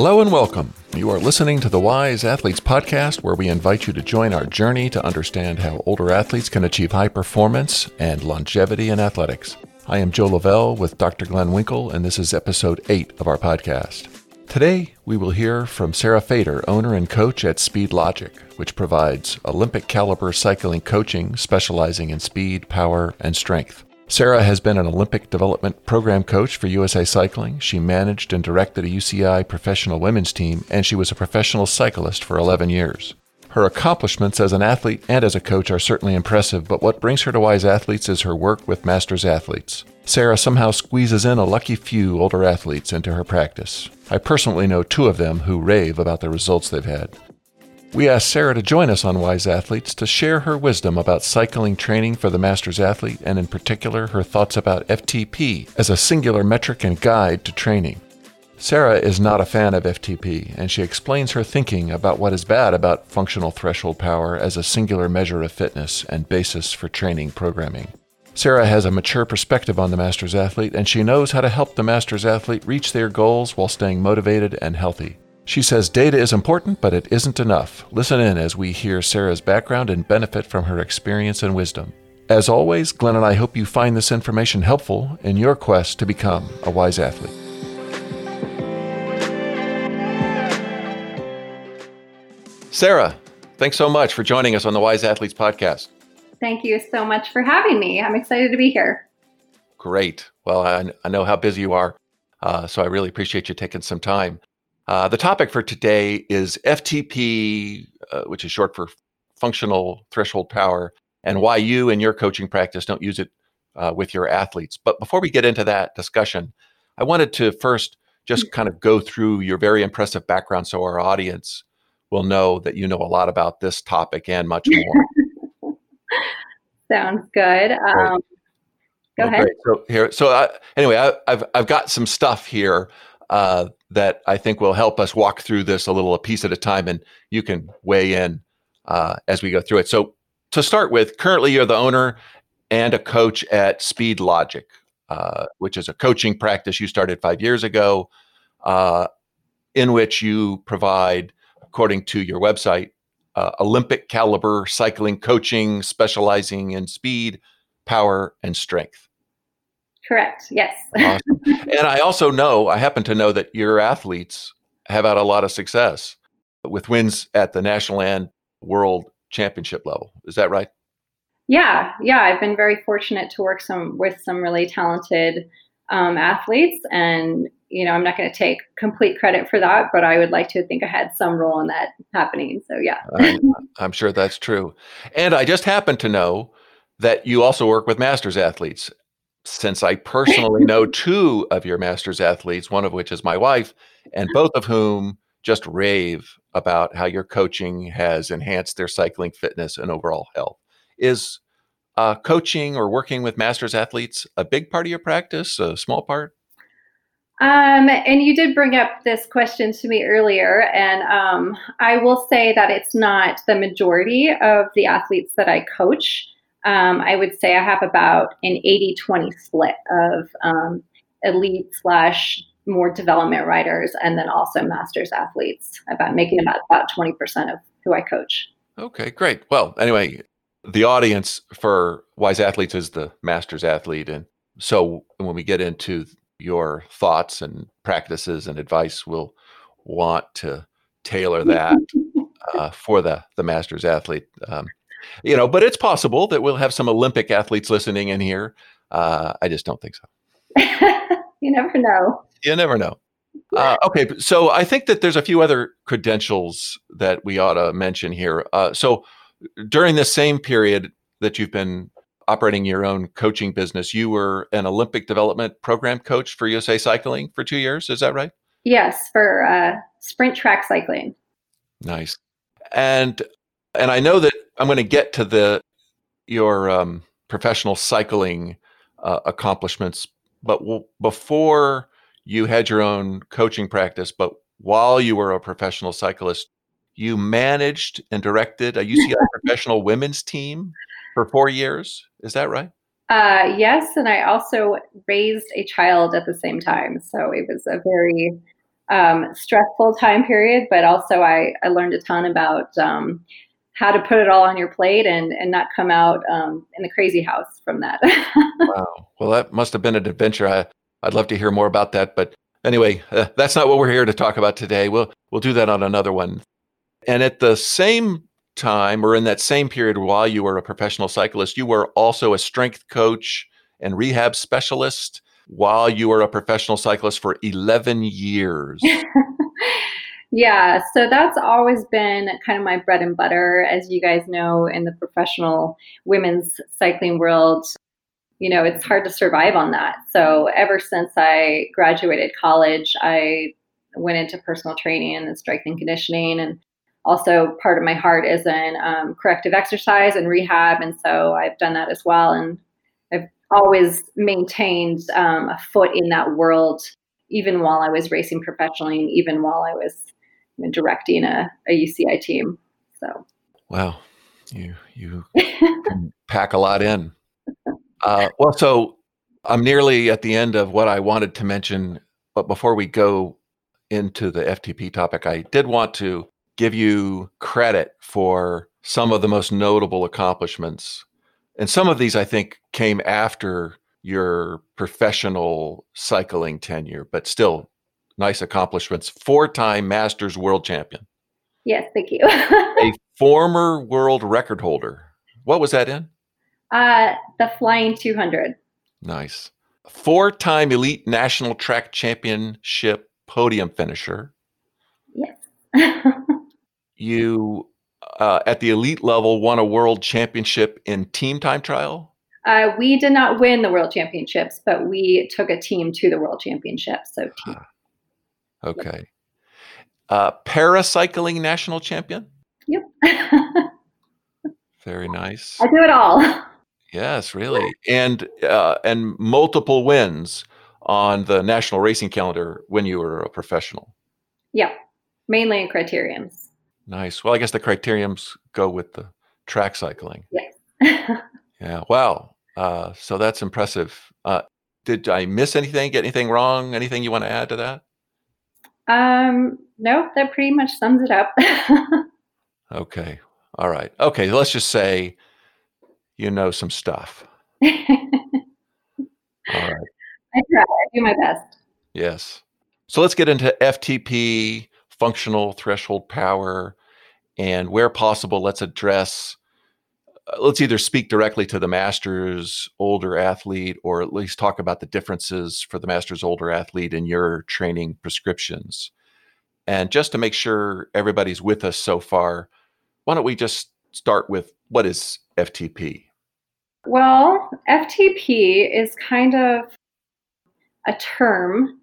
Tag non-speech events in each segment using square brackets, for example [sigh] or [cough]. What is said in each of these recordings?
Hello and welcome. You are listening to the Wise Athletes Podcast, where we invite you to join our journey to understand how older athletes can achieve high performance and longevity in athletics. I am Joe Lavelle with Dr. Glenn Winkle, and this is episode 8 of our podcast. Today, we will hear from Sarah Fader, owner and coach at Speed Logic, which provides Olympic caliber cycling coaching specializing in speed, power, and strength. Sarah has been an Olympic development program coach for USA Cycling. She managed and directed a UCI professional women's team, and she was a professional cyclist for 11 years. Her accomplishments as an athlete and as a coach are certainly impressive, but what brings her to Wise Athletes is her work with Masters athletes. Sarah somehow squeezes in a lucky few older athletes into her practice. I personally know two of them who rave about the results they've had. We asked Sarah to join us on Wise Athletes to share her wisdom about cycling training for the Masters athlete, and in particular, her thoughts about FTP as a singular metric and guide to training. Sarah is not a fan of FTP, and she explains her thinking about what is bad about functional threshold power as a singular measure of fitness and basis for training programming. Sarah has a mature perspective on the Masters athlete, and she knows how to help the Masters athlete reach their goals while staying motivated and healthy. She says data is important, but it isn't enough. Listen in as we hear Sarah's background and benefit from her experience and wisdom. As always, Glenn and I hope you find this information helpful in your quest to become a wise athlete. Sarah, thanks so much for joining us on the Wise Athletes podcast. Thank you so much for having me. I'm excited to be here. Great. Well, I, I know how busy you are, uh, so I really appreciate you taking some time. Uh, the topic for today is FTP, uh, which is short for functional threshold power, and why you and your coaching practice don't use it uh, with your athletes. But before we get into that discussion, I wanted to first just mm. kind of go through your very impressive background so our audience will know that you know a lot about this topic and much [laughs] more. Sounds good. Um, go ahead. Great. So here, so I, anyway, I, have I've got some stuff here uh, that I think will help us walk through this a little a piece at a time, and you can weigh in uh, as we go through it. So, to start with, currently you're the owner and a coach at Speed Logic, uh, which is a coaching practice you started five years ago, uh, in which you provide, according to your website, uh, Olympic caliber cycling coaching, specializing in speed, power, and strength. Correct. Yes. awesome. And I also know, I happen to know that your athletes have had a lot of success with wins at the national and world championship level. Is that right? Yeah, yeah. I've been very fortunate to work some with some really talented um, athletes, and you know, I'm not going to take complete credit for that, but I would like to think I had some role in that happening. So yeah, I'm sure that's true. And I just happen to know that you also work with masters athletes since I [laughs] personally know two of your masters athletes, one of which is my wife, and both of whom just rave about how your coaching has enhanced their cycling fitness and overall health. Is uh, coaching or working with masters athletes a big part of your practice, a small part? Um, and you did bring up this question to me earlier, and um, I will say that it's not the majority of the athletes that I coach um, I would say I have about an 80 20 split of um, elite slash more development riders and then also masters athletes, about making about, about 20% of who I coach. Okay, great. Well, anyway, the audience for Wise Athletes is the masters athlete. And so when we get into your thoughts and practices and advice, we'll want to tailor that [laughs] uh, for the, the masters athlete. Um, you know, but it's possible that we'll have some Olympic athletes listening in here. Uh, I just don't think so. [laughs] you never know. You never know. Uh, okay, so I think that there's a few other credentials that we ought to mention here. Uh, so during the same period that you've been operating your own coaching business, you were an Olympic development program coach for USA Cycling for two years. Is that right? Yes, for uh, sprint track cycling. Nice. And and I know that I'm going to get to the your um, professional cycling uh, accomplishments, but w- before you had your own coaching practice, but while you were a professional cyclist, you managed and directed a UCI [laughs] professional women's team for four years. Is that right? Uh, yes, and I also raised a child at the same time, so it was a very um, stressful time period, but also I, I learned a ton about um, how to put it all on your plate and, and not come out um, in the crazy house from that. [laughs] wow. Well, that must have been an adventure. I, I'd love to hear more about that. But anyway, uh, [laughs] that's not what we're here to talk about today. We'll, we'll do that on another one. And at the same time, or in that same period while you were a professional cyclist, you were also a strength coach and rehab specialist while you were a professional cyclist for 11 years. [laughs] yeah, so that's always been kind of my bread and butter. As you guys know, in the professional women's cycling world, you know, it's hard to survive on that. So ever since I graduated college, I went into personal training and strength and conditioning and also part of my heart is in um, corrective exercise and rehab and so i've done that as well and i've always maintained um, a foot in that world even while i was racing professionally and even while i was know, directing a, a uci team. So. Wow. You you [laughs] pack a lot in. Uh, well so i'm nearly at the end of what i wanted to mention but before we go into the ftp topic i did want to give you credit for some of the most notable accomplishments. And some of these, I think, came after your professional cycling tenure, but still nice accomplishments. Four time Masters world champion. Yes, thank you. a [laughs] former world record holder. What was that in? Uh, the Flying 200. Nice. Four time elite national track championship podium finisher. Yes. [laughs] you uh, at the elite level won a world championship in team time trial? Uh, we did not win the world championships, but we took a team to the world championships. So team. Okay. Uh, paracycling national champion? Yep. Very nice. I do it all. Yes, really, and uh, and multiple wins on the national racing calendar when you were a professional. Yep, mainly in criteriums. Nice. Well, I guess the criteriums go with the track cycling. Yes. [laughs] yeah. Wow. Uh, so that's impressive. Uh, did I miss anything? Get anything wrong? Anything you want to add to that? Um, no, that pretty much sums it up. [laughs] okay. All right. Okay. Let's just say you know some stuff. [laughs] All right. I try. I do my best. Yes. So let's get into FTP, functional threshold power, and where possible, let's address, let's either speak directly to the master's older athlete or at least talk about the differences for the master's older athlete in your training prescriptions. And just to make sure everybody's with us so far, why don't we just start with what is FTP? Well, FTP is kind of a term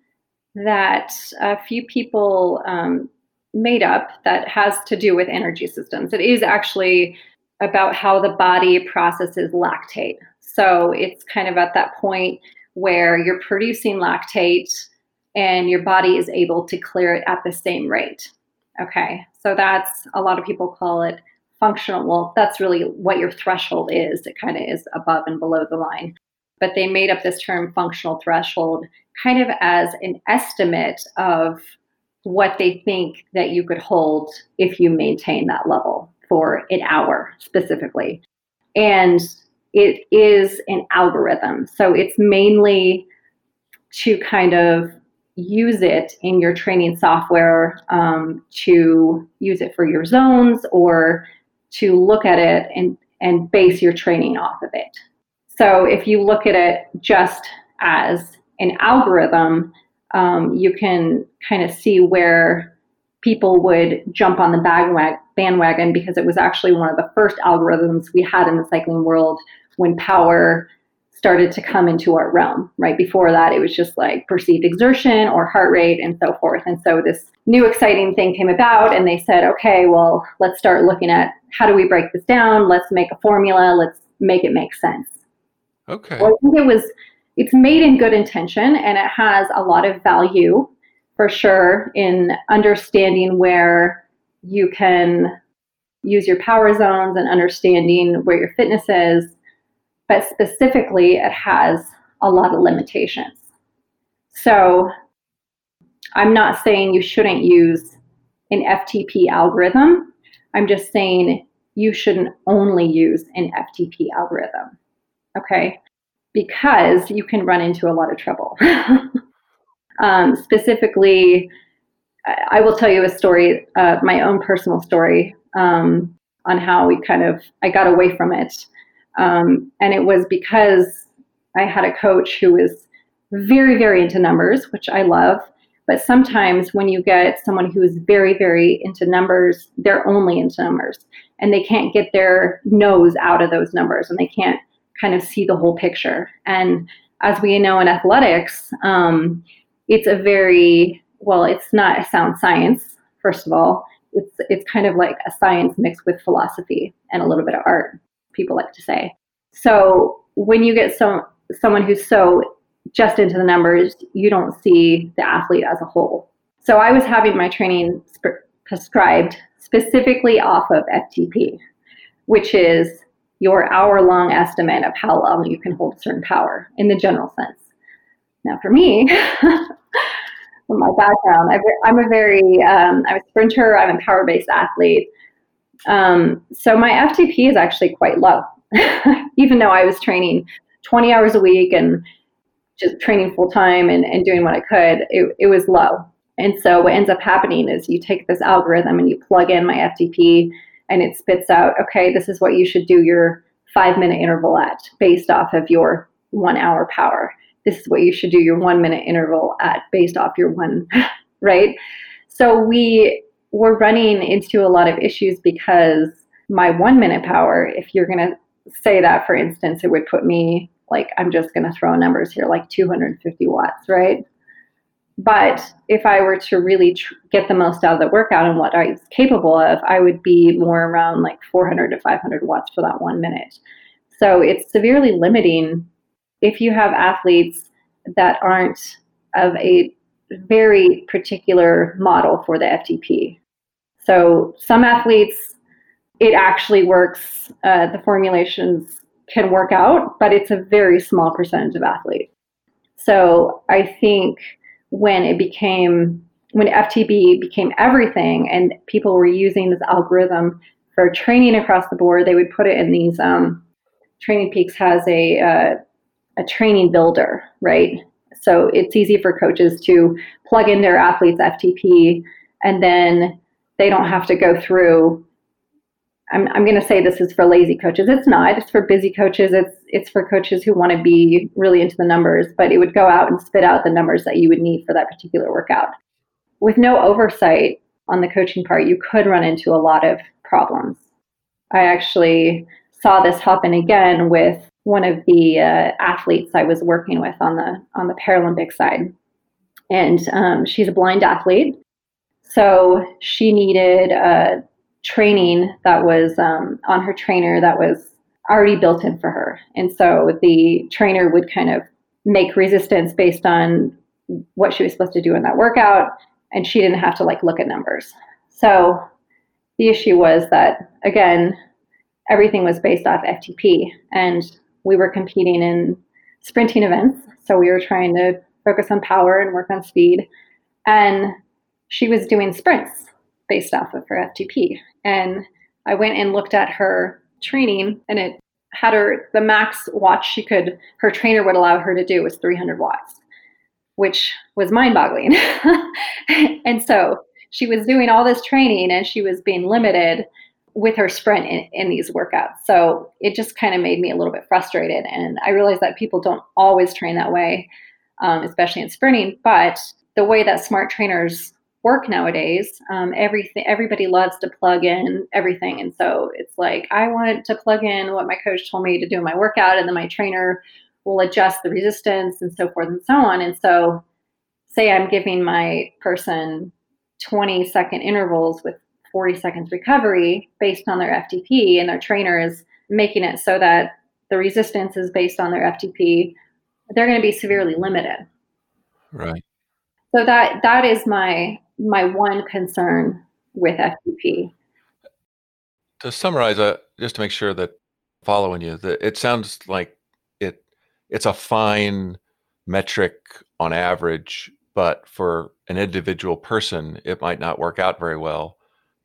that a few people um, made up that has to do with energy systems. It is actually about how the body processes lactate. So it's kind of at that point where you're producing lactate and your body is able to clear it at the same rate. Okay, so that's a lot of people call it functional. Well, that's really what your threshold is. It kind of is above and below the line. But they made up this term functional threshold kind of as an estimate of what they think that you could hold if you maintain that level for an hour specifically. And it is an algorithm. So it's mainly to kind of use it in your training software um, to use it for your zones or to look at it and, and base your training off of it. So if you look at it just as an algorithm, um, you can kind of see where people would jump on the bandwagon because it was actually one of the first algorithms we had in the cycling world when power started to come into our realm. Right before that, it was just like perceived exertion or heart rate and so forth. And so this new exciting thing came about, and they said, okay, well, let's start looking at how do we break this down? Let's make a formula. Let's make it make sense. Okay. Well, I think it was it's made in good intention and it has a lot of value for sure in understanding where you can use your power zones and understanding where your fitness is but specifically it has a lot of limitations so I'm not saying you shouldn't use an FTP algorithm. I'm just saying you shouldn't only use an FTP algorithm. Okay? Because you can run into a lot of trouble. [laughs] um, specifically, I will tell you a story, uh, my own personal story, um, on how we kind of I got away from it, um, and it was because I had a coach who was very, very into numbers, which I love. But sometimes when you get someone who is very, very into numbers, they're only into numbers and they can't get their nose out of those numbers and they can't kind of see the whole picture. And as we know in athletics, um, it's a very well, it's not a sound science, first of all. It's it's kind of like a science mixed with philosophy and a little bit of art, people like to say. So when you get some someone who's so just into the numbers, you don't see the athlete as a whole. So I was having my training sp- prescribed specifically off of FTP, which is your hour long estimate of how long you can hold certain power in the general sense. Now, for me, [laughs] from my background, I'm a very, um, I'm a sprinter, I'm a power based athlete. Um, so my FTP is actually quite low, [laughs] even though I was training 20 hours a week and just training full time and, and doing what I could, it, it was low. And so what ends up happening is you take this algorithm and you plug in my FTP and it spits out, okay, this is what you should do your five minute interval at based off of your one hour power. This is what you should do your one minute interval at based off your one, [laughs] right? So we were running into a lot of issues because my one minute power, if you're going to say that, for instance, it would put me like I'm just going to throw numbers here, like 250 watts, right? But if I were to really tr- get the most out of the workout and what I was capable of, I would be more around like 400 to 500 watts for that one minute. So it's severely limiting if you have athletes that aren't of a very particular model for the FTP. So some athletes, it actually works. Uh, the formulations can work out, but it's a very small percentage of athletes. So I think when it became when FTP became everything and people were using this algorithm for training across the board, they would put it in these. Um, Training Peaks has a uh, a training builder, right? So it's easy for coaches to plug in their athletes FTP, and then they don't have to go through I'm, I'm going to say this is for lazy coaches. It's not. It's for busy coaches. It's it's for coaches who want to be really into the numbers. But it would go out and spit out the numbers that you would need for that particular workout. With no oversight on the coaching part, you could run into a lot of problems. I actually saw this happen again with one of the uh, athletes I was working with on the on the Paralympic side, and um, she's a blind athlete, so she needed. Uh, training that was um, on her trainer that was already built in for her. And so the trainer would kind of make resistance based on what she was supposed to do in that workout, and she didn't have to like look at numbers. So the issue was that again, everything was based off FTP, and we were competing in sprinting events. So we were trying to focus on power and work on speed. And she was doing sprints based off of her FTP. And I went and looked at her training, and it had her the max watts she could her trainer would allow her to do was 300 watts, which was mind-boggling. [laughs] and so she was doing all this training, and she was being limited with her sprint in, in these workouts. So it just kind of made me a little bit frustrated. And I realized that people don't always train that way, um, especially in sprinting. But the way that smart trainers work nowadays. Um, everything everybody loves to plug in everything, and so it's like I want to plug in what my coach told me to do in my workout, and then my trainer will adjust the resistance and so forth and so on. And so, say I'm giving my person 20 second intervals with 40 seconds recovery based on their FTP, and their trainer is making it so that the resistance is based on their FTP, they're going to be severely limited. Right. So that that is my my one concern with FTP. To summarize, uh, just to make sure that following you, it sounds like it it's a fine metric on average, but for an individual person, it might not work out very well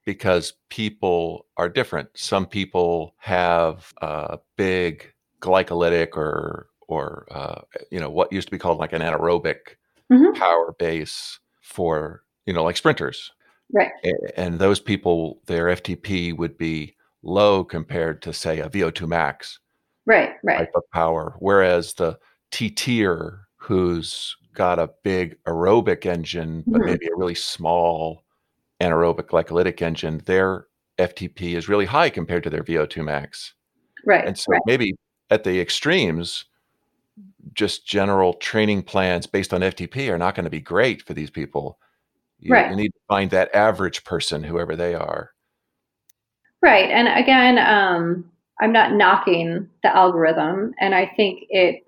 because people are different. Some people have a big glycolytic or or uh, you know what used to be called like an anaerobic mm-hmm. power base for you know like sprinters right and those people their ftp would be low compared to say a vo2 max right right type of power whereas the tter who's got a big aerobic engine but mm-hmm. maybe a really small anaerobic glycolytic engine their ftp is really high compared to their vo2 max right and so right. maybe at the extremes just general training plans based on FTP are not going to be great for these people. You, right. you need to find that average person, whoever they are. Right. And again, um, I'm not knocking the algorithm, and I think it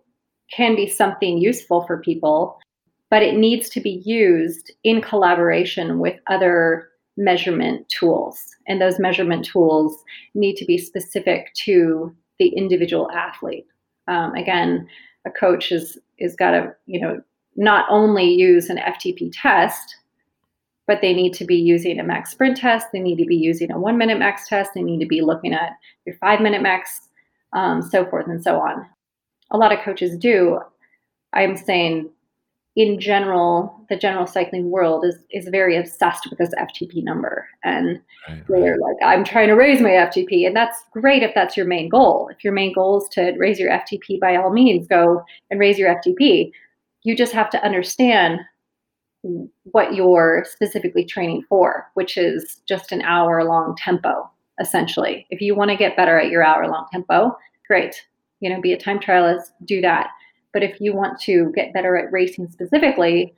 can be something useful for people, but it needs to be used in collaboration with other measurement tools. And those measurement tools need to be specific to the individual athlete. Um, again, a coach is is got to you know not only use an FTP test, but they need to be using a max sprint test. They need to be using a one minute max test. They need to be looking at your five minute max, um, so forth and so on. A lot of coaches do. I'm saying in general, the general cycling world is is very obsessed with this FTP number, and right, they're like, "I'm trying to raise my FTP," and that's great if that's your main goal. If your main goal is to raise your FTP, by all means, go and raise your FTP. You just have to understand what you're specifically training for, which is just an hour long tempo, essentially. If you want to get better at your hour long tempo, great. You know, be a time trialist, do that but if you want to get better at racing specifically,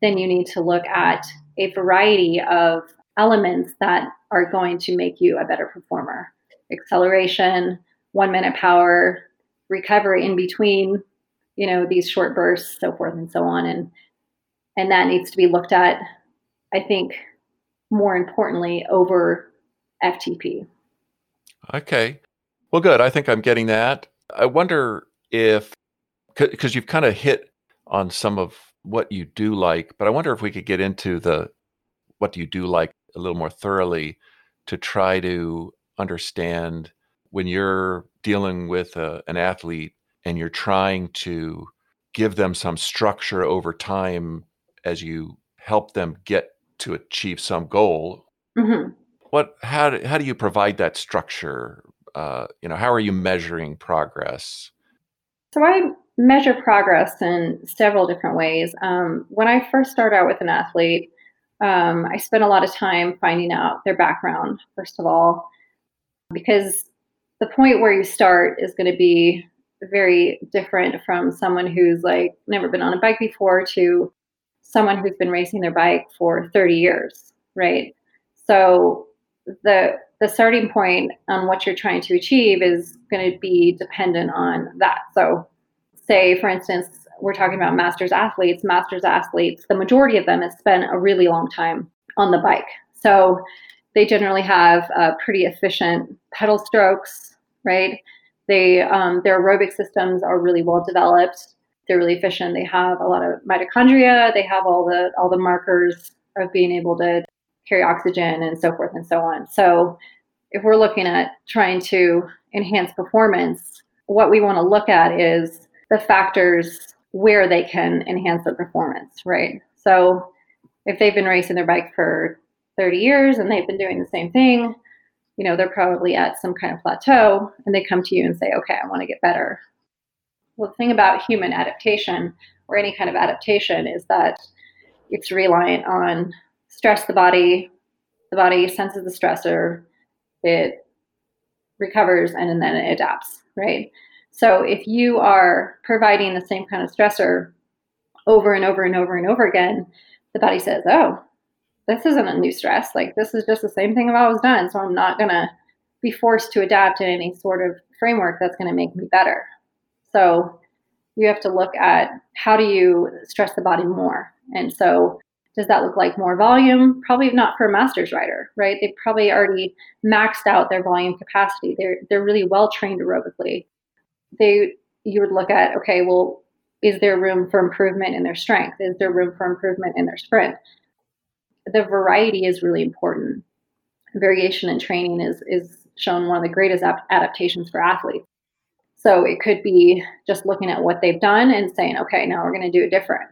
then you need to look at a variety of elements that are going to make you a better performer acceleration, one minute power, recovery in between, you know, these short bursts, so forth and so on. And and that needs to be looked at, I think, more importantly, over FTP. Okay. Well, good. I think I'm getting that. I wonder if because you've kind of hit on some of what you do like, but I wonder if we could get into the what do you do like a little more thoroughly to try to understand when you're dealing with a, an athlete and you're trying to give them some structure over time as you help them get to achieve some goal. Mm-hmm. What how do, how do you provide that structure? Uh, you know, how are you measuring progress? So I measure progress in several different ways. Um, when I first start out with an athlete, um, I spend a lot of time finding out their background, first of all, because the point where you start is going to be very different from someone who's like never been on a bike before to someone who's been racing their bike for 30 years, right? So the the starting point on what you're trying to achieve is going to be dependent on that. So say, for instance, we're talking about masters athletes, masters athletes, the majority of them has spent a really long time on the bike. So they generally have uh, pretty efficient pedal strokes, right? They um, their aerobic systems are really well developed. They're really efficient. They have a lot of mitochondria. They have all the all the markers of being able to carry oxygen and so forth and so on. So if we're looking at trying to enhance performance, what we want to look at is the factors where they can enhance their performance, right? So if they've been racing their bike for 30 years and they've been doing the same thing, you know, they're probably at some kind of plateau and they come to you and say, okay, I want to get better. Well, the thing about human adaptation or any kind of adaptation is that it's reliant on stress the body, the body senses the stressor, it recovers, and then it adapts, right? So if you are providing the same kind of stressor over and over and over and over again, the body says, oh, this isn't a new stress. Like this is just the same thing I've always done. So I'm not going to be forced to adapt in any sort of framework that's going to make me better. So you have to look at how do you stress the body more. And so does that look like more volume? Probably not for a master's rider, right? They've probably already maxed out their volume capacity. They're they're really well trained aerobically they you would look at okay well is there room for improvement in their strength? Is there room for improvement in their sprint? The variety is really important. Variation in training is, is shown one of the greatest adaptations for athletes. So it could be just looking at what they've done and saying, okay, now we're going to do it different,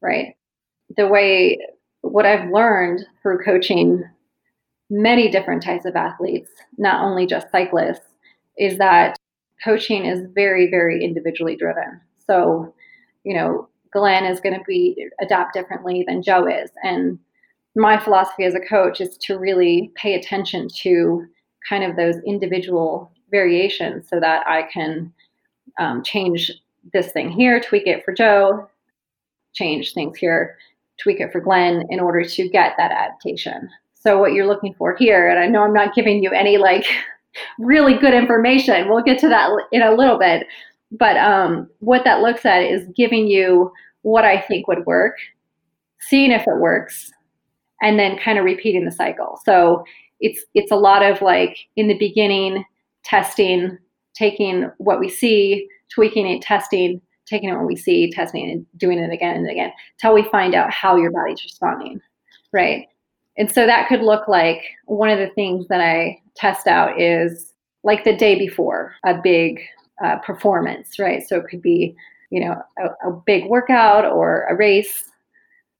right? The way, what I've learned through coaching many different types of athletes, not only just cyclists, is that coaching is very, very individually driven. So, you know, Glenn is going to be adapt differently than Joe is. And my philosophy as a coach is to really pay attention to kind of those individual variations so that I can um, change this thing here, tweak it for Joe, change things here, tweak it for Glenn in order to get that adaptation. So, what you're looking for here, and I know I'm not giving you any like really good information, we'll get to that in a little bit, but um, what that looks at is giving you what I think would work, seeing if it works, and then kind of repeating the cycle. So, it's it's a lot of like in the beginning testing taking what we see tweaking it testing taking it what we see testing and doing it again and again until we find out how your body's responding right and so that could look like one of the things that i test out is like the day before a big uh, performance right? So it could be you know a, a big workout or a race.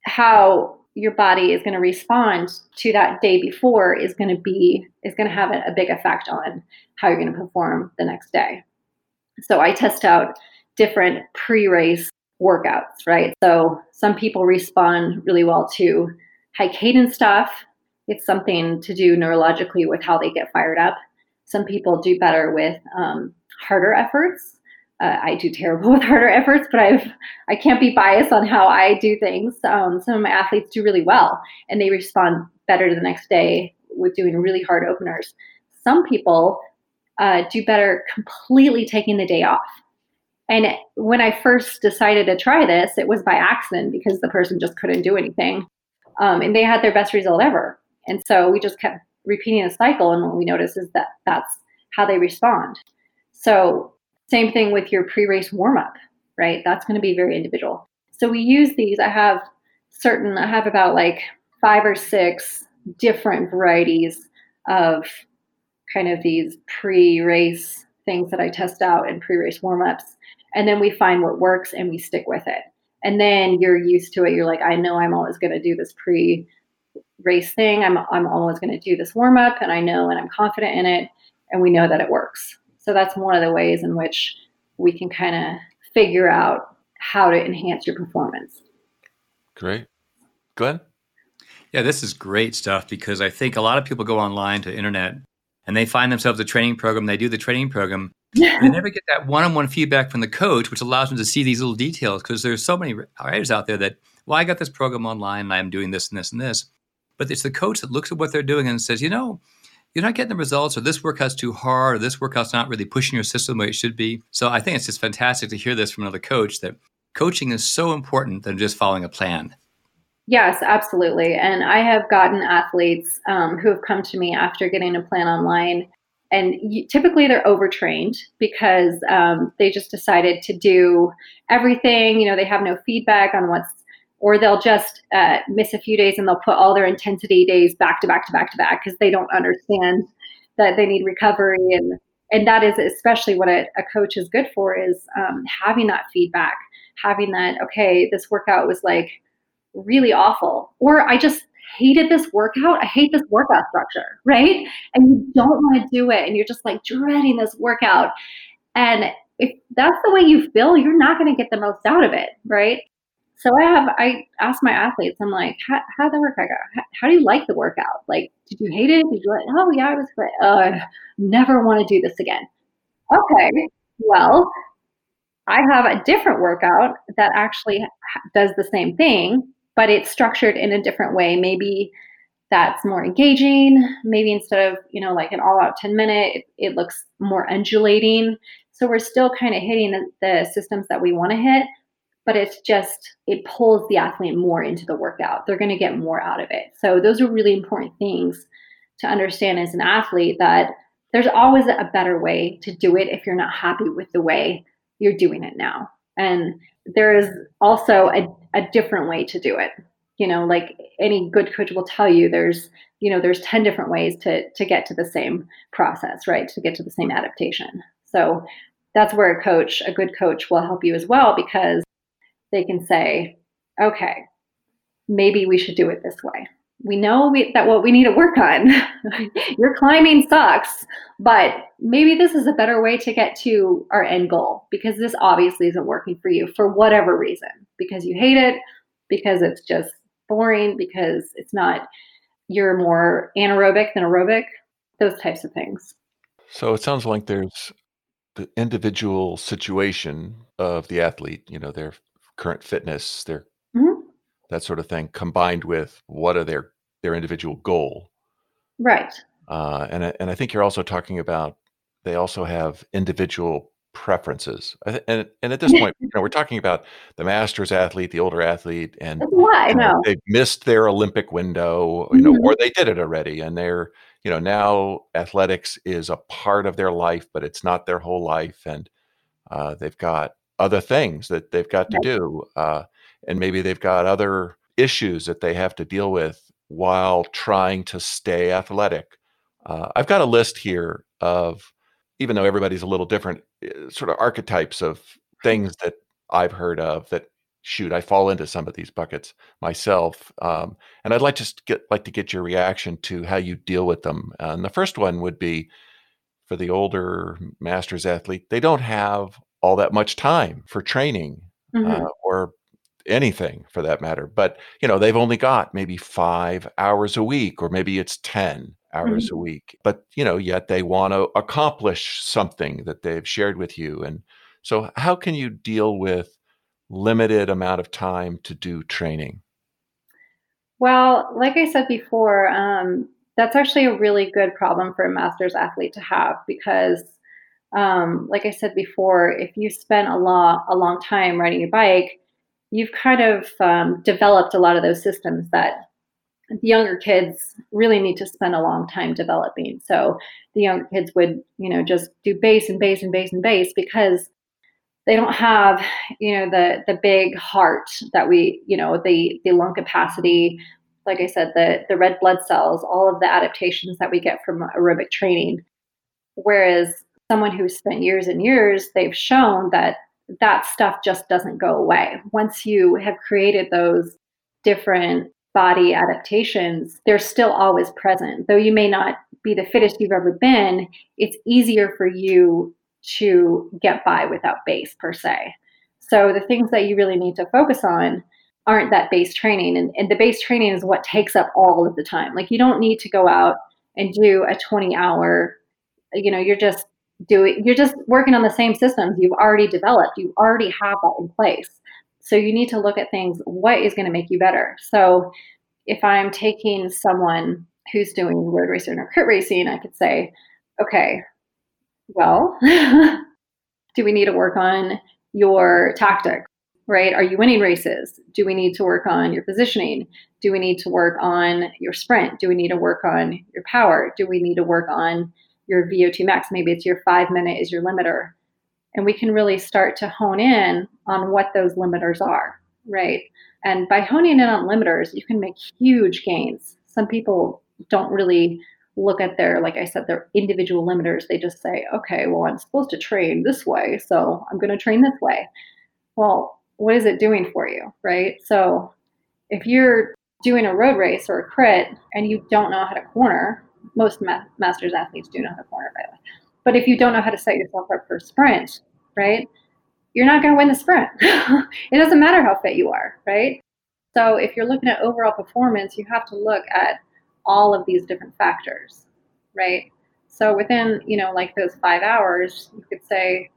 How your body is going to respond to that day before is going to be is going to have a, a big effect on how you're going to perform the next day. So i test out different pre-race workouts right? So some people respond really well to high cadence stuff it's something to do neurologically with how they get fired up some people do better with um, harder efforts uh, I do terrible [laughs] with harder efforts, but I've I can't be biased on how I do things. Um, some of my athletes do really well, and they respond better the next day with doing really hard openers. Some people uh, do better completely taking the day off. And when I first decided to try this, it was by accident because the person just couldn't do anything, um, and they had their best result ever. And so we just kept repeating the cycle, and what we noticed is that that's how they respond. So same thing with your pre race warm up, right? That's going to be very individual. So we use these. I have certain, I have about like five or six different varieties of kind of these pre race things that I test out and pre race warm ups. And then we find what works and we stick with it. And then you're used to it. You're like, I know I'm always going to do this pre race thing. I'm, I'm always going to do this warm up and I know and I'm confident in it. And we know that it works. So that's one of the ways in which we can kind of figure out how to enhance your performance. Great. Glenn? Yeah, this is great stuff because I think a lot of people go online to internet and they find themselves a training program, they do the training program, they never get that one-on-one feedback from the coach, which allows them to see these little details because there's so many writers out there that, well, I got this program online and I'm doing this and this and this. But it's the coach that looks at what they're doing and says, you know, you're not getting the results, or this workout's too hard, or this workout's not really pushing your system the way it should be. So I think it's just fantastic to hear this from another coach that coaching is so important than just following a plan. Yes, absolutely. And I have gotten athletes um, who have come to me after getting a plan online. And typically they're overtrained because um, they just decided to do everything. You know, they have no feedback on what's or they'll just uh, miss a few days and they'll put all their intensity days back to back to back to back because they don't understand that they need recovery and and that is especially what a, a coach is good for is um, having that feedback having that okay this workout was like really awful or i just hated this workout i hate this workout structure right and you don't want to do it and you're just like dreading this workout and if that's the way you feel you're not going to get the most out of it right so I have I ask my athletes, I'm like, how, how did the workout go? How, how, do you like the workout? Like, did you hate it? Did you like? Oh yeah, I was great. Oh, I never want to do this again. Okay, well, I have a different workout that actually does the same thing, but it's structured in a different way. Maybe that's more engaging. Maybe instead of you know like an all-out 10 minute, it, it looks more undulating. So we're still kind of hitting the, the systems that we want to hit but it's just it pulls the athlete more into the workout they're going to get more out of it so those are really important things to understand as an athlete that there's always a better way to do it if you're not happy with the way you're doing it now And there is also a, a different way to do it. You know, like any good coach will tell you, there's you know there's 10 different ways to to get to the same process right to get to the same adaptation so that's where a coach a good coach will help you as well because they can say okay maybe we should do it this way we know we, that what we need to work on. [laughs] Your climbing sucks but maybe this is a better way to get to our end goal because this obviously isn't working for you for whatever reason. Because you hate it because it's just boring because it's not you're more anaerobic than aerobic those types of things. So it sounds like there's the individual situation of the athlete you know their current fitness their that sort of thing, combined with what are their their individual goal. Right. Uh, and I, and I think you're also talking about they also have individual preferences. And and at this point, you [laughs] know, we're talking about the masters athlete, the older athlete, and I know. they've missed their Olympic window, you know, mm-hmm. or they did it already, and they're you know now athletics is a part of their life, but it's not their whole life, and uh, they've got other things that they've got to do. Uh, and maybe they've got other issues that they have to deal with while trying to stay athletic. Uh, I've got a list here of, even though everybody's a little different, eh, sort of archetypes of things that I've heard of that shoot I fall into some of these buckets myself, um, and I'd like to get like to get your reaction to how you deal with them. And the first one would be for the older masters athlete; they don't have all that much time for training mm-hmm. uh, or anything for that matter. But you know, they've only got maybe five hours a week, or maybe it's ten hours mm-hmm. a week. But you know, yet they want to accomplish something that they've shared with you. And so, how can you deal with limited amount of time to do training? Well, like I said before, um, that's actually a really good problem for a master's athlete to have because, um, like I said before, if you spend a long a long time riding your bike, you've kind of um, developed a lot of those systems that younger kids really need to spend a long time developing. So the younger kids would, you know, just do base and base and base and base because they don't have, you know, the the big heart that we, you know, the the lung capacity, like I said, the the red blood cells, all of the adaptations that we get from aerobic training. Whereas someone who's spent years and years, they've shown that that stuff just doesn't go away. Once you have created those different body adaptations, they're still always present. Though you may not be the fittest you've ever been, it's easier for you to get by without base per se. So the things that you really need to focus on aren't that base training. And, and the base training is what takes up all of the time. Like you don't need to go out and do a 20 hour, you know, you're just doing you're just working on the same systems you've already developed you already have that in place. So you need to look at things what is going to make you better? So if i'm taking someone who's doing road racing or crit racing i could say okay well [laughs] do we need to work on your tactics right? Are you winning races? Do we need to work on your positioning? Do we need to work on your sprint? Do we need to work on your power? Do we need to work on your VO2 max. Maybe it's your five minute is your limiter. And we can really start to hone in on what those limiters are, right? And by honing in on limiters, you can make huge gains. Some people don't really look at their, like I said, their individual limiters. They just say, okay, well, I'm supposed to train this way, so I'm going to train this way. Well, what is it doing for you, right? So if you're doing a road race or a crit and you don't know how to corner, most ma- masters athletes do know how to corner, by the way. But if you don't know how to set yourself up for sprint, right, you're not going to win the sprint. [laughs] it doesn't matter how fit you are, right? So if you're looking at overall performance, you have to look at all of these different factors, right? So within, you know, like those five hours, you could say,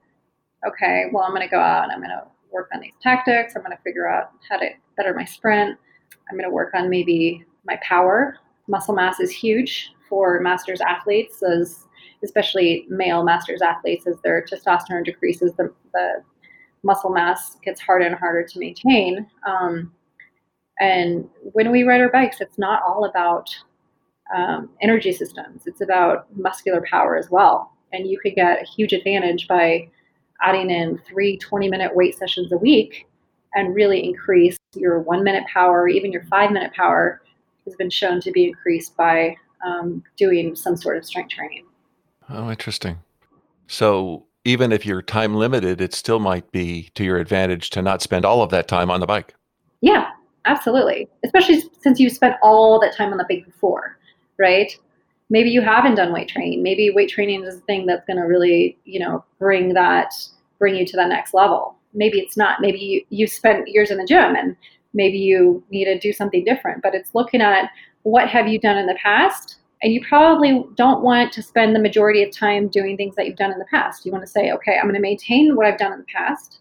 okay, well, I'm going to go out and I'm going to work on these tactics. I'm going to figure out how to better my sprint. I'm going to work on maybe my power. Muscle mass is huge for masters athletes, as especially male masters athletes, as their testosterone decreases, the, the muscle mass gets harder and harder to maintain. Um, and when we ride our bikes, it's not all about um, energy systems, it's about muscular power as well. And you could get a huge advantage by adding in three 20 minute weight sessions a week and really increase your one minute power, even your five minute power has been shown to be increased by um, doing some sort of strength training. Oh, interesting. So even if you're time limited, it still might be to your advantage to not spend all of that time on the bike. Yeah, absolutely. Especially since you spent all that time on the bike before, right? Maybe you haven't done weight training. Maybe weight training is the thing that's going to really, you know, bring that, bring you to that next level. Maybe it's not. Maybe you, you spent years in the gym and maybe you need to do something different. But it's looking at what have you done in the past and you probably don't want to spend the majority of time doing things that you've done in the past. You want to say, okay, I'm going to maintain what I've done in the past,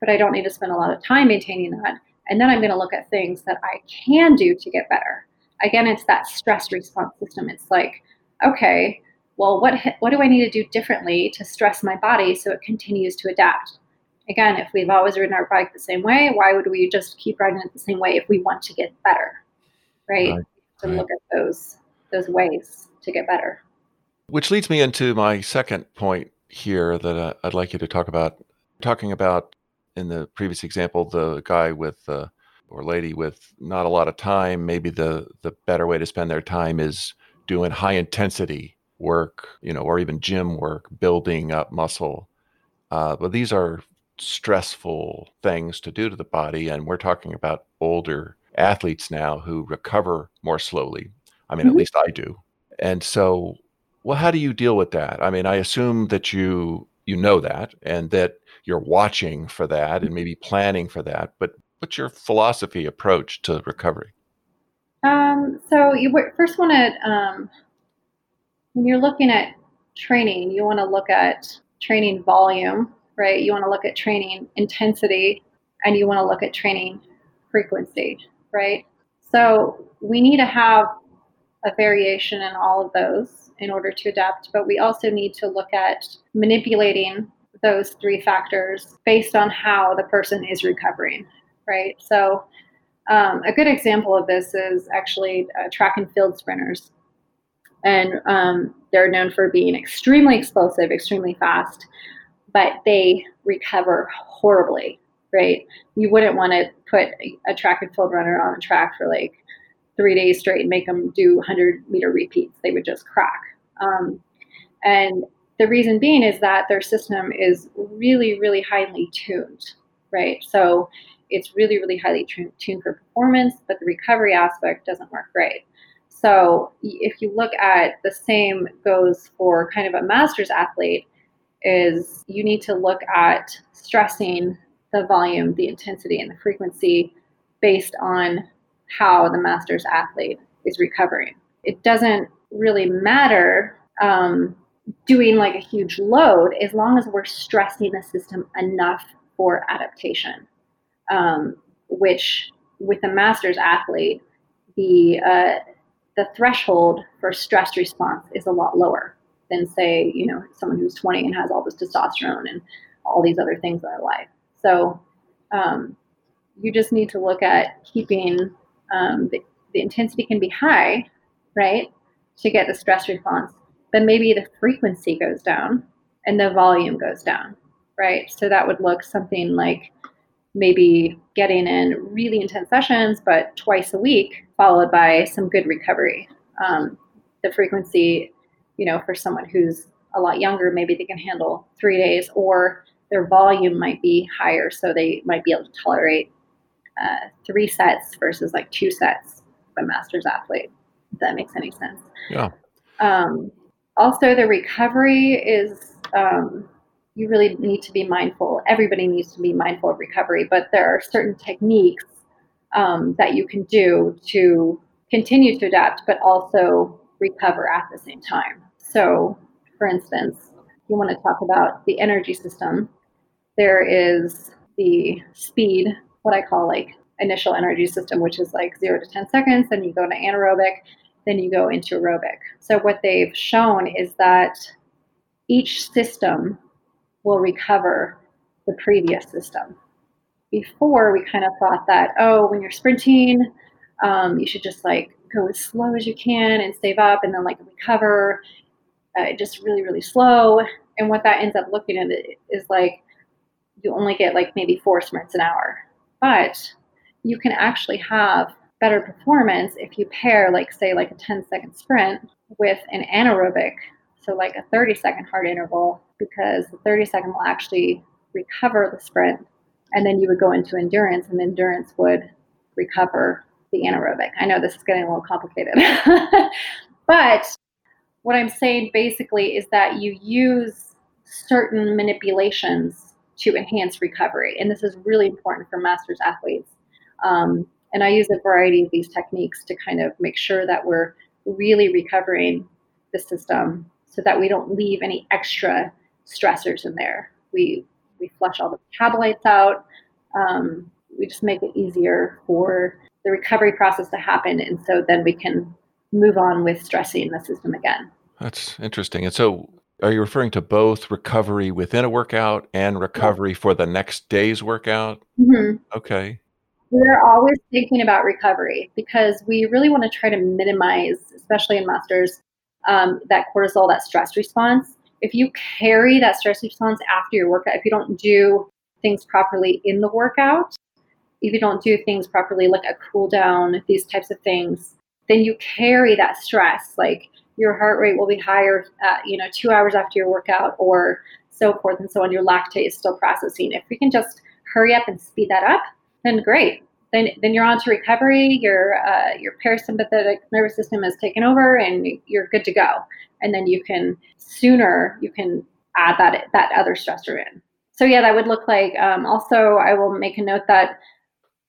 but I don't need to spend a lot of time maintaining that. And then I'm going to look at things that I can do to get better. Again, it's that stress response system. It's like, okay, well, what what do I need to do differently to stress my body so it continues to adapt? Again, if we've always ridden our bike the same way, why would we just keep riding it the same way if we want to get better? Right? right. To right. look at those those ways to get better. Which leads me into my second point here that uh, I'd like you to talk about. Talking about in the previous example, the guy with uh, or lady with not a lot of time. Maybe the the better way to spend their time is doing high intensity work, you know, or even gym work, building up muscle. Uh, but these are stressful things to do to the body, and we're talking about older athletes now who recover more slowly I mean, mm-hmm. at least I do. And so, well, how do you deal with that? I mean, I assume that you you know that and that you're watching for that and maybe planning for that. But what's your philosophy approach to recovery? Um, so you first want to um, when you're looking at training, you want to look at training volume, right? You want to look at training intensity, and you want to look at training frequency, right? So we need to have a variation in all of those in order to adapt, but we also need to look at manipulating those three factors based on how the person is recovering, right? So, um, a good example of this is actually uh, track and field sprinters. And um, they're known for being extremely explosive, extremely fast, but they recover horribly, right? You wouldn't want to put a track and field runner on a track for like three days straight and make them do 100 meter repeats. They would just crack. Um, and the reason being is that their system is really, really highly tuned, right? So it's really, really highly tuned for performance, but the recovery aspect doesn't work great. So if you look at the same goes for kind of a master's athlete, is you need to look at stressing the volume, the intensity, and the frequency based on how the master's athlete is recovering. It doesn't really matter um, doing like a huge load as long as we're stressing the system enough for adaptation, um, which with a master's athlete, the uh, the threshold for stress response is a lot lower than say you know someone who's 20 and has all this testosterone and all these other things in their life. So um, you just need to look at keeping um, the, the intensity can be high, right, to get the stress response, but maybe the frequency goes down and the volume goes down, right? So that would look something like maybe getting in really intense sessions, but twice a week, followed by some good recovery. Um, the frequency, you know, for someone who's a lot younger, maybe they can handle three days, or their volume might be higher, so they might be able to tolerate uh, three sets versus like two sets of a master's athlete. If that makes any sense. Yeah. Um, also, the recovery is um, you really need to be mindful. Everybody needs to be mindful of recovery, but there are certain techniques um, that you can do to continue to adapt, but also recover at the same time. So, for instance, you want to talk about the energy system. There is the speed what I call like initial energy system, which is like zero to 10 seconds. Then you go to anaerobic, then you go into aerobic. So, what they've shown is that each system will recover the previous system. Before, we kind of thought that, oh, when you're sprinting, um, you should just like go as slow as you can and save up and then like recover uh, just really, really slow. And what that ends up looking at is like you only get like maybe four sprints an hour. But you can actually have better performance if you pair, like, say, like a 10 second sprint with an anaerobic, so like a 30 second heart interval, because the 30 second will actually recover the sprint. And then you would go into endurance, and endurance would recover the anaerobic. I know this is getting a little complicated. [laughs] but what I'm saying basically is that you use certain manipulations to enhance recovery. And this is really important for masters athletes. Um, and I use a variety of these techniques to kind of make sure that we're really recovering the system so that we don't leave any extra stressors in there. We, we flush all the metabolites out. Um, we just make it easier for the recovery process to happen. And so then we can move on with stressing the system again. That's interesting. And so are you referring to both recovery within a workout and recovery yeah. for the next day's workout? Mm-hmm. Okay. We're always thinking about recovery because we really want to try to minimize, especially in masters, um, that cortisol, that stress response. If you carry that stress response after your workout, if you don't do things properly in the workout, if you don't do things properly, like a cool down, these types of things, then you carry that stress. Like your heart rate will be higher, uh, you know, two hours after your workout, or so forth and so on. Your lactate is still processing. If we can just hurry up and speed that up, then great. Then, then you're on to recovery. Your uh, your parasympathetic nervous system is taken over, and you're good to go. And then you can sooner you can add that that other stressor in. So yeah, that would look like. Um, also, I will make a note that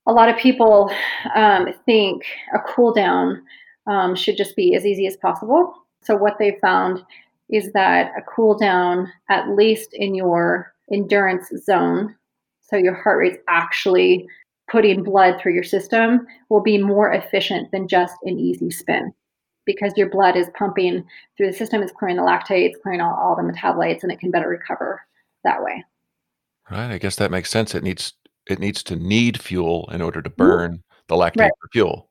a lot of people um, think a cool down um, should just be as easy as possible. So, what they found is that a cool down, at least in your endurance zone, so your heart rate's actually putting blood through your system, will be more efficient than just an easy spin because your blood is pumping through the system, it's clearing the lactate, it's clearing all, all the metabolites, and it can better recover that way. Right. I guess that makes sense. It needs it needs to need fuel in order to burn the lactate right. for fuel.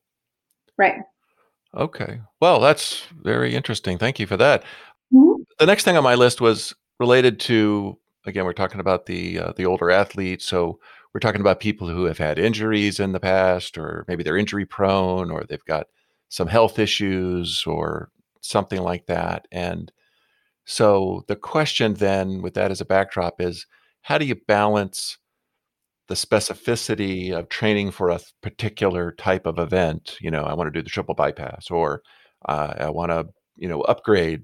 Right. Okay. Well, that's very interesting. Thank you for that. Mm-hmm. The next thing on my list was related to again, we're talking about the uh, the older athletes. So we're talking about people who have had injuries in the past, or maybe they're injury prone, or they've got some health issues, or something like that. And so the question then, with that as a backdrop, is how do you balance the specificity of training for a particular type of event. You know, I want to do the triple bypass, or uh, I want to, you know, upgrade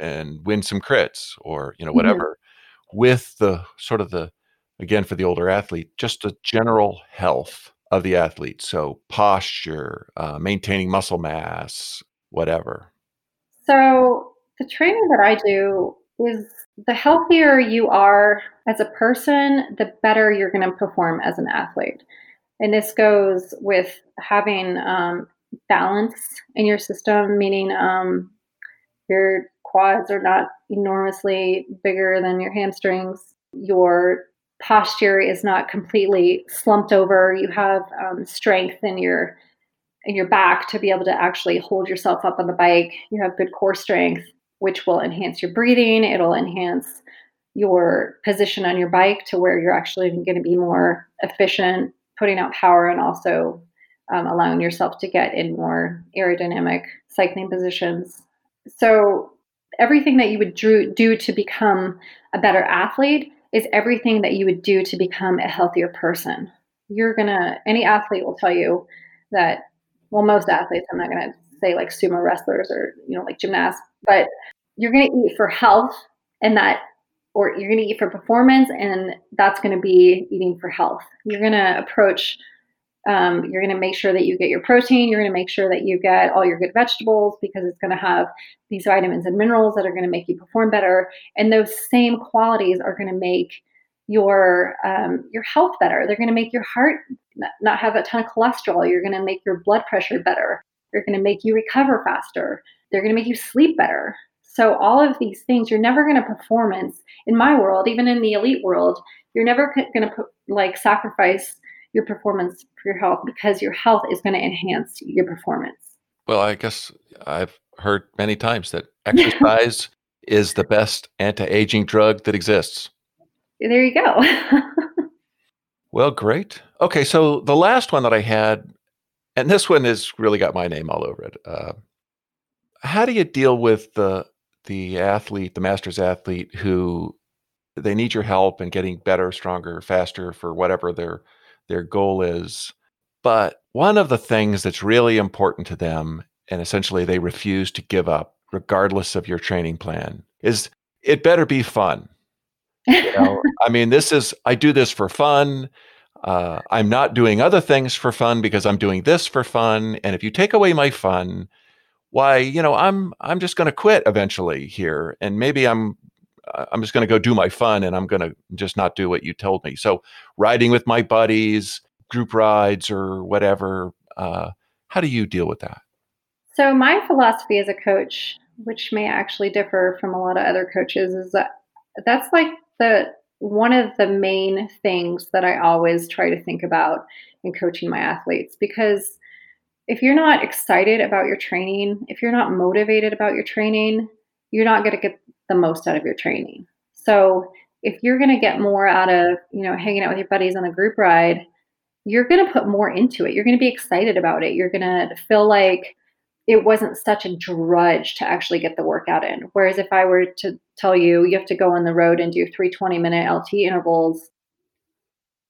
and win some crits, or you know, mm-hmm. whatever. Mm-hmm. With the sort of the, again, for the older athlete, just the general health of the athlete. So posture, uh, maintaining muscle mass, whatever. So the training that I do is the healthier you are as a person, the better you're going to perform as an athlete. And this goes with having um, balance in your system, meaning um, your quads are not enormously bigger than your hamstrings. Your posture is not completely slumped over. You have um, strength in your in your back to be able to actually hold yourself up on the bike. You have good core strength which will enhance your breathing. It'll enhance your position on your bike to where you're actually going to be more efficient, putting out power, and also um, allowing yourself to get in more aerodynamic cycling positions. So, everything that you would do to become a better athlete is everything that you would do to become a healthier person. You're gonna, any athlete will tell you that, well, most athletes, I'm not gonna say like sumo wrestlers or, you know, like gymnasts, but you're going to eat for health and that or you're going to eat for performance and that's going to be eating for health. You're going to approach um, you're going to make sure that you get your protein you're going to make sure that you get all your good vegetables because it's going to have these vitamins and minerals that are going to make you perform better. And those same qualities are going to make your um, your health better. They're going to make your heart not have a ton of cholesterol. You're going to make your blood pressure better. They're going to make you recover faster they're going to make you sleep better. So all of these things, you're never going to performance in my world, even in the elite world, you're never going to like sacrifice your performance for your health because your health is going to enhance your performance. Well, I guess I've heard many times that [laughs] exercise is the best anti-aging drug that exists. There you go. [laughs] Well, great. Okay, so the last one that I had, and this one has really got my name all over it. Uh, how do you deal with the the athlete, the masters athlete, who they need your help in getting better, stronger, faster for whatever their their goal is, but one of the things that's really important to them, and essentially they refuse to give up, regardless of your training plan, is it better be fun. You know, [laughs] I mean, this is I do this for fun. Uh, I'm not doing other things for fun because I'm doing this for fun. And if you take away my fun, why, you know, I'm I'm just going to quit eventually here, and maybe I'm uh, I'm just going to go do my fun, and I'm going to just not do what you told me. So, riding with my buddies, group rides, or whatever. Uh, how do you deal with that? So, my philosophy as a coach, which may actually differ from a lot of other coaches, is that that's like the one of the main things that I always try to think about in coaching my athletes because if you're not excited about your training, if you're not motivated about your training, you're not going to get the most out of your training. So, if you're going to get more out of, you know, hanging out with your buddies on a group ride, you're going to put more into it. You're going to be excited about it. You're going to feel like it wasn't such a drudge to actually get the workout in. Whereas if I were to tell you you have to go on the road and do three 20 minute LT intervals,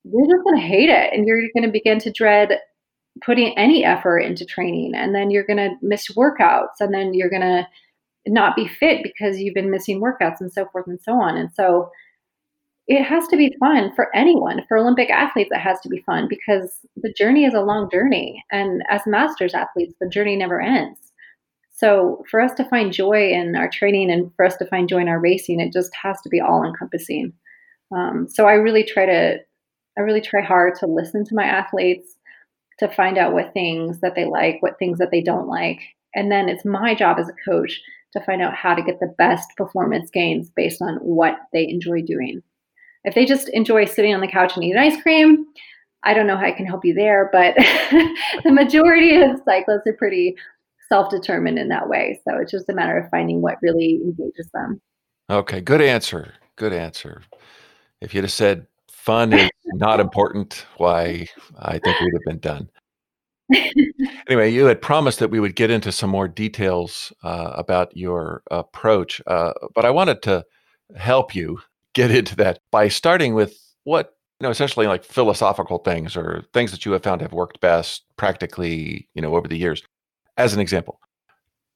you're just going to hate it and you're going to begin to dread putting any effort into training. And then you're going to miss workouts and then you're going to not be fit because you've been missing workouts and so forth and so on. And so it has to be fun for anyone. For Olympic athletes, it has to be fun because the journey is a long journey. And as masters athletes, the journey never ends. So for us to find joy in our training and for us to find joy in our racing, it just has to be all encompassing. Um, so I really try to, I really try hard to listen to my athletes, to find out what things that they like, what things that they don't like. And then it's my job as a coach to find out how to get the best performance gains based on what they enjoy doing. If they just enjoy sitting on the couch and eating ice cream, I don't know how I can help you there, but [laughs] the majority of cyclists are pretty self determined in that way. So it's just a matter of finding what really engages them. Okay, good answer. Good answer. If you'd have said fun is not important, why, I think we'd have been done. anyway, you had promised that we would get into some more details uh, about your approach, uh, but I wanted to help you get into that by starting with what you know essentially like philosophical things or things that you have found have worked best practically you know over the years as an example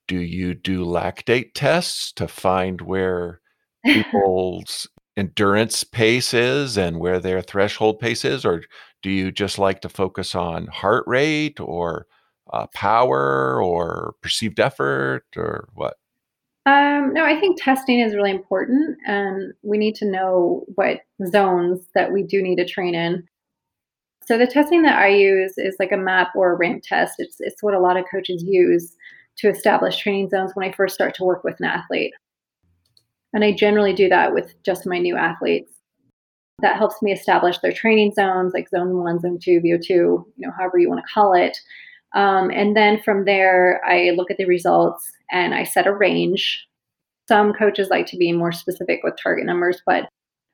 do you do lactate tests to find where people's endurance pace is and where their threshold pace is or do you just like to focus on heart rate or uh, power or perceived effort or what um, no, I think testing is really important, and we need to know what zones that we do need to train in. So the testing that I use is like a map or a ramp test. It's it's what a lot of coaches use to establish training zones when I first start to work with an athlete. And I generally do that with just my new athletes. That helps me establish their training zones, like zone one, zone two, VO2, you know, however you want to call it. Um, and then from there, I look at the results and I set a range. Some coaches like to be more specific with target numbers, but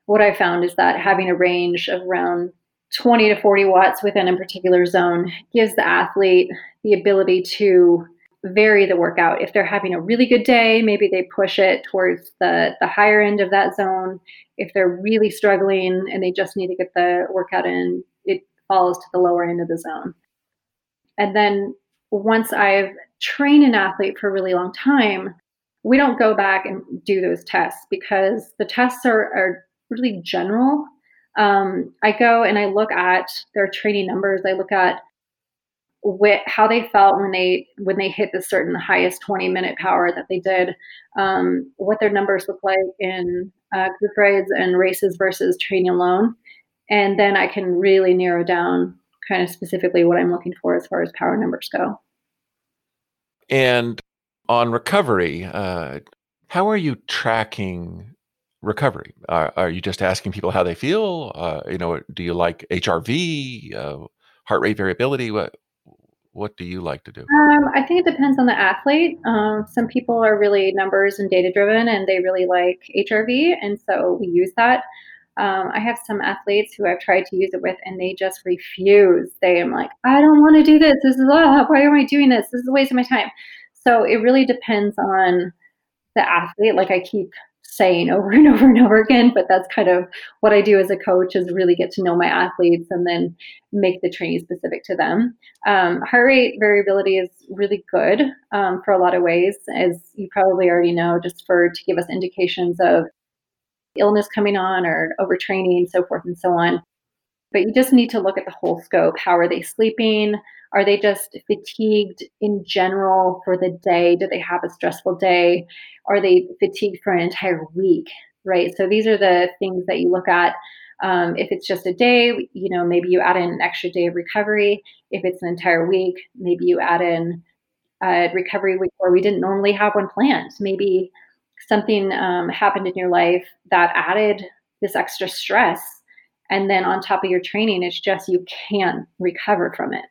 what I found is that having a range of around 20 to 40 watts within a particular zone gives the athlete the ability to vary the workout. If they're having a really good day, maybe they push it towards the, the higher end of that zone. If they're really struggling and they just need to get the workout in, it falls to the lower end of the zone. And then once I've trained an athlete for a really long time, we don't go back and do those tests because the tests are, are really general. Um, I go and I look at their training numbers. I look at wh- how they felt when they when they hit the certain highest 20 minute power that they did, um, what their numbers look like in uh, group rides and races versus training alone, and then I can really narrow down kind of specifically what I'm looking for as far as power numbers go. And on recovery, uh, how are you tracking recovery? Are, are, you just asking people how they feel? Uh, you know, do you like HRV, uh, heart rate variability? What what do you like to do? Um, I think it depends on the athlete. Um, some people are really numbers and data driven, and they really like HRV, and so we use that. Um, I have some athletes who I've tried to use it with, and they just refuse. They am like, I don't want to do this. This is uh, why am I doing this? This is a waste of my time. So it really depends on the athlete. Like I keep saying over and [laughs] over and over again, but that's kind of what I do as a coach is really get to know my athletes and then make the training specific to them. Um, heart rate variability is really good um, for a lot of ways, as you probably already know, just for to give us indications of illness coming on or overtraining, so forth and so on. But you just need to look at the whole scope. How are they sleeping? Are they just fatigued in general for the day? Do they have a stressful day? Are they fatigued for an entire week? Right. So these are the things that you look at. Um, if it's just a day, you know, maybe you add in an extra day of recovery. If it's an entire week, maybe you add in a recovery week where we didn't normally have one planned. Maybe something um, happened in your life that added this extra stress. And then on top of your training, it's just you can't recover from it.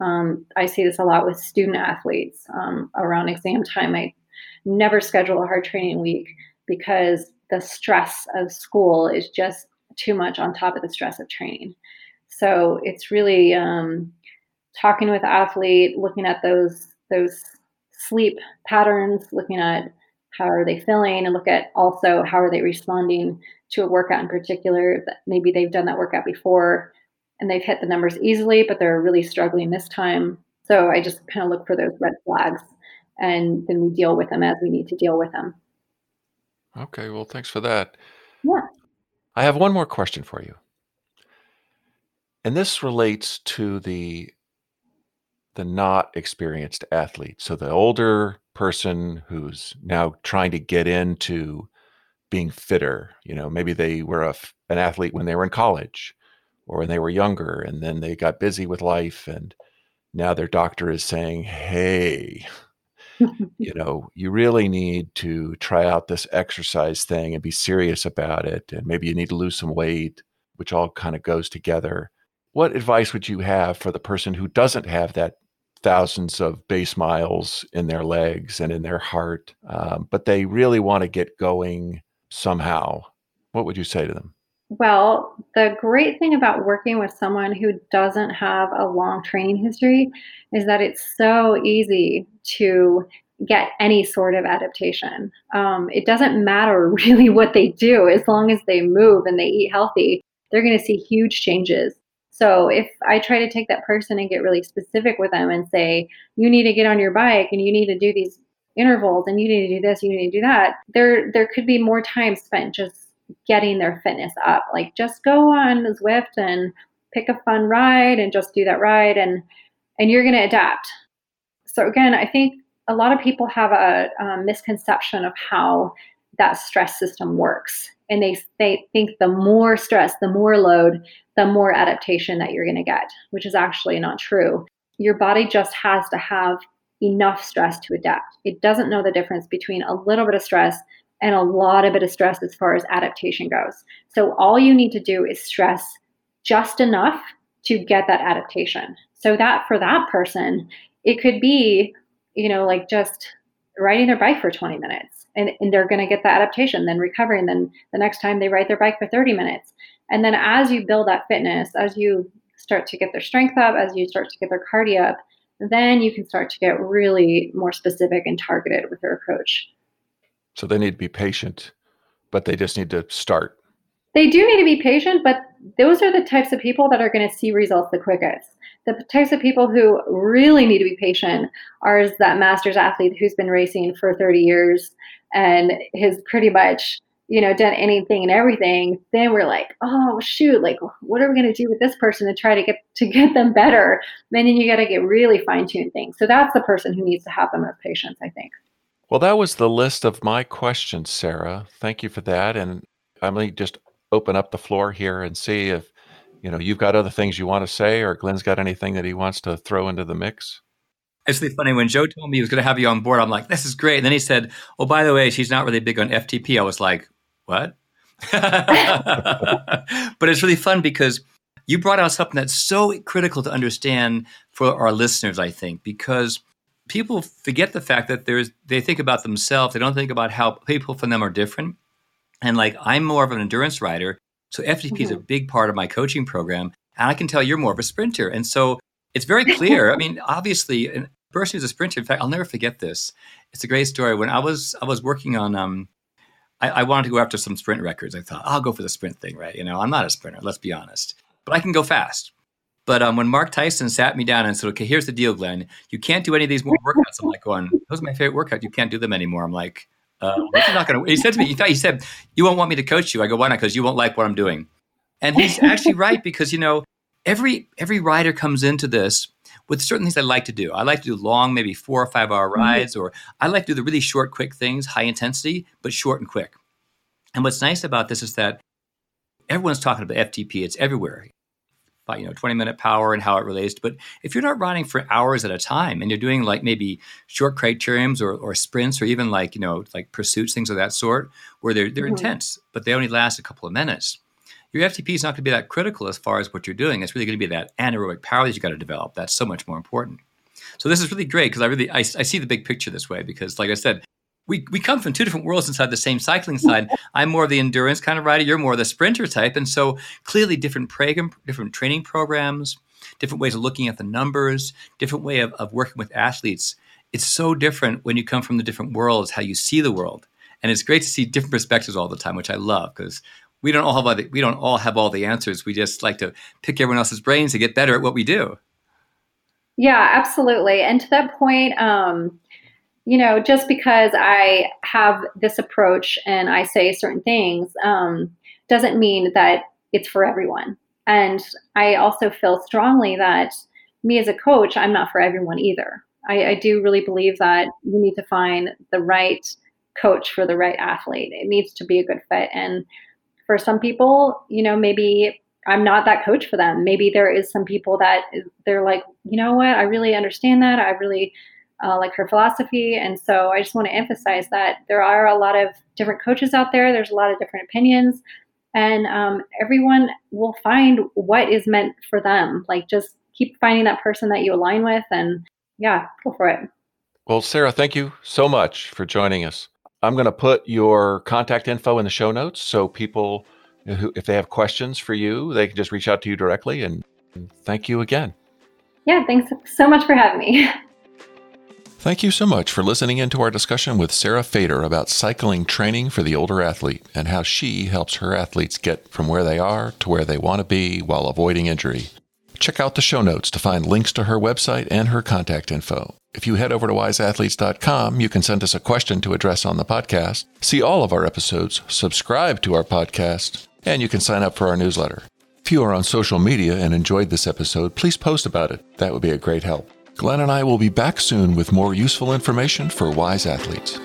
Um, I see this a lot with student athletes um, around exam time. I never schedule a hard training week because the stress of school is just too much on top of the stress of training. So it's really um, talking with athlete, looking at those those sleep patterns, looking at how are they feeling, and look at also how are they responding to a workout in particular. That maybe they've done that workout before and they've hit the numbers easily, but they're really struggling this time. So I just kind of look for those red flags and then we deal with them as we need to deal with them. Okay, well, thanks for that. Yeah. I have one more question for you. And this relates to the the not experienced athlete. So the older person who's now trying to get into being fitter, you know, maybe they were a, an athlete when they were in college or when they were younger and then they got busy with life and now their doctor is saying, "Hey, [laughs] you know, you really need to try out this exercise thing and be serious about it. And maybe you need to lose some weight, which all kind of goes together. What advice would you have for the person who doesn't have that thousands of base miles in their legs and in their heart, um, but they really want to get going somehow? What would you say to them? Well, the great thing about working with someone who doesn't have a long training history is that it's so easy to get any sort of adaptation. Um, it doesn't matter [laughs] really what they do as long as they move and they eat healthy, they're going to see huge changes. So if I try to take that person and get really specific with them and say, you need to get on your bike and you need to do these intervals and you need to do this, you need to do that, there there could be more time spent just getting their fitness up. Like just go on Zwift and pick a fun ride and just do that ride and and you're going to adapt. So again, I think a lot of people have a, a misconception of how that stress system works. And they, they think the more stress, the more load, the more adaptation that you're going to get, which is actually not true. Your body just has to have enough stress to adapt. It doesn't know the difference between a little bit of stress and a lot of bit of stress as far as adaptation goes. So all you need to do is stress just enough to get that adaptation. So that for that person, it could be, you know, like just riding their bike for 20 minutes and, and they're going to get the adaptation, then recovering. Then the next time they ride their bike for 30 minutes. And then as you build that fitness, as you start to get their strength up, as you start to get their cardio up, then you can start to get really more specific and targeted with your approach. So they need to be patient, but they just need to start. They do need to be patient, but those are the types of people that are going to see results the quickest. The types of people who really need to be patient are that masters athlete who's been racing for 30 years and has pretty much you know done anything and everything then we're like oh shoot like what are we going to do with this person to try to get to get them better and then you got to get really fine-tuned things so that's the person who needs to have the most patience i think well, that was the list of my questions, Sarah. Thank you for that. And I'm going to just open up the floor here and see if you know you've got other things you want to say, or Glenn's got anything that he wants to throw into the mix. It's really funny when Joe told me he was going to have you on board. I'm like, this is great. And then he said, "Oh, by the way, she's not really big on FTP." I was like, "What?" [laughs] but it's really fun because you brought out something that's so critical to understand for our listeners. I think because people forget the fact that there's they think about themselves. They don't think about how people from them are different. And like I'm more of an endurance rider, So FTP mm-hmm. is a mm-hmm. big part of my coaching program. And I can tell you're more of a sprinter. And so it's very [laughs] clear. I mean, obviously, a person who's a sprinter, in fact, I'll never forget this. It's a great story. When I was I was working on um I, I wanted to go after some sprint records. I thought, I'll go for the sprint thing, right? You know, I'm not a sprinter, let's be honest. But I can go fast. But um, when Mark Tyson sat me down and said, "Okay, here's the deal, Glenn. You can't do any of these more workouts." I'm like, "Going, those are my favorite workouts. You can't do them anymore." I'm like, uh, not going to." He said to me, "He thought he said you won't want me to coach you." I go, "Why not?" Because you won't like what I'm doing. And he's actually right because you know every every rider comes into this with certain things I like to do. I like to do long, maybe four or five hour mm-hmm. rides, mm-hmm. or I like to do the really short, quick things, high intensity, but short and quick. And what's nice about this is that everyone's talking about FTP. It's everywhere you know 20 minute power and how it relates but if you're not running for hours at a time and you're doing like maybe short criteriums or, or sprints or even like you know like pursuits things of that sort where they're, they're mm-hmm. intense but they only last a couple of minutes your ftp is not going to be that critical as far as what you're doing. It's really going to be that anaerobic power that you've got to develop. That's so much more important. So this is really great because i really I, I see the big picture this way because like i said we, we come from two different worlds inside the same cycling side. I'm more of the endurance kind of rider. You're more of the sprinter type. And so clearly different program, different training programs, different ways of looking at the numbers, different way of, of working with athletes. It's so different when you come from the different worlds, how you see the world. And it's great to see different perspectives all the time, which I love because we don't all have all the, we don't all have all the answers. We just like to pick everyone else's brains to get better at what we do. Yeah, absolutely. And to that point, um, you know, just because I have this approach and I say certain things um, doesn't mean that it's for everyone. And I also feel strongly that me as a coach, I'm not for everyone either. I, I do really believe that you need to find the right coach for the right athlete. It needs to be a good fit. And for some people, you know, maybe I'm not that coach for them. Maybe there is some people that they're like, you know what, I really understand that. I really uh, like her philosophy. And so I just want to emphasize that there are a lot of different coaches out there, there's a lot of different opinions, and um, everyone will find what is meant for them. Like just keep finding that person that you align with, and yeah, go for it. Well, Sarah, thank you so much for joining us. I'm going to put your contact info in the show notes so people who, if they have questions for you, they can just reach out to you directly. And thank you again. Yeah, thanks so much for having me. [laughs] Thank you so much for listening into our discussion with Sarah Fader about cycling training for the older athlete and how she helps her athletes get from where they are to where they want to be while avoiding injury. Check out the show notes to find links to her website and her contact info. If you head over to wiseathletes.com, you can send us a question to address on the podcast, see all of our episodes, subscribe to our podcast, and you can sign up for our newsletter. If you are on social media and enjoyed this episode, please post about it. That would be a great help. Glenn and I will be back soon with more useful information for wise athletes.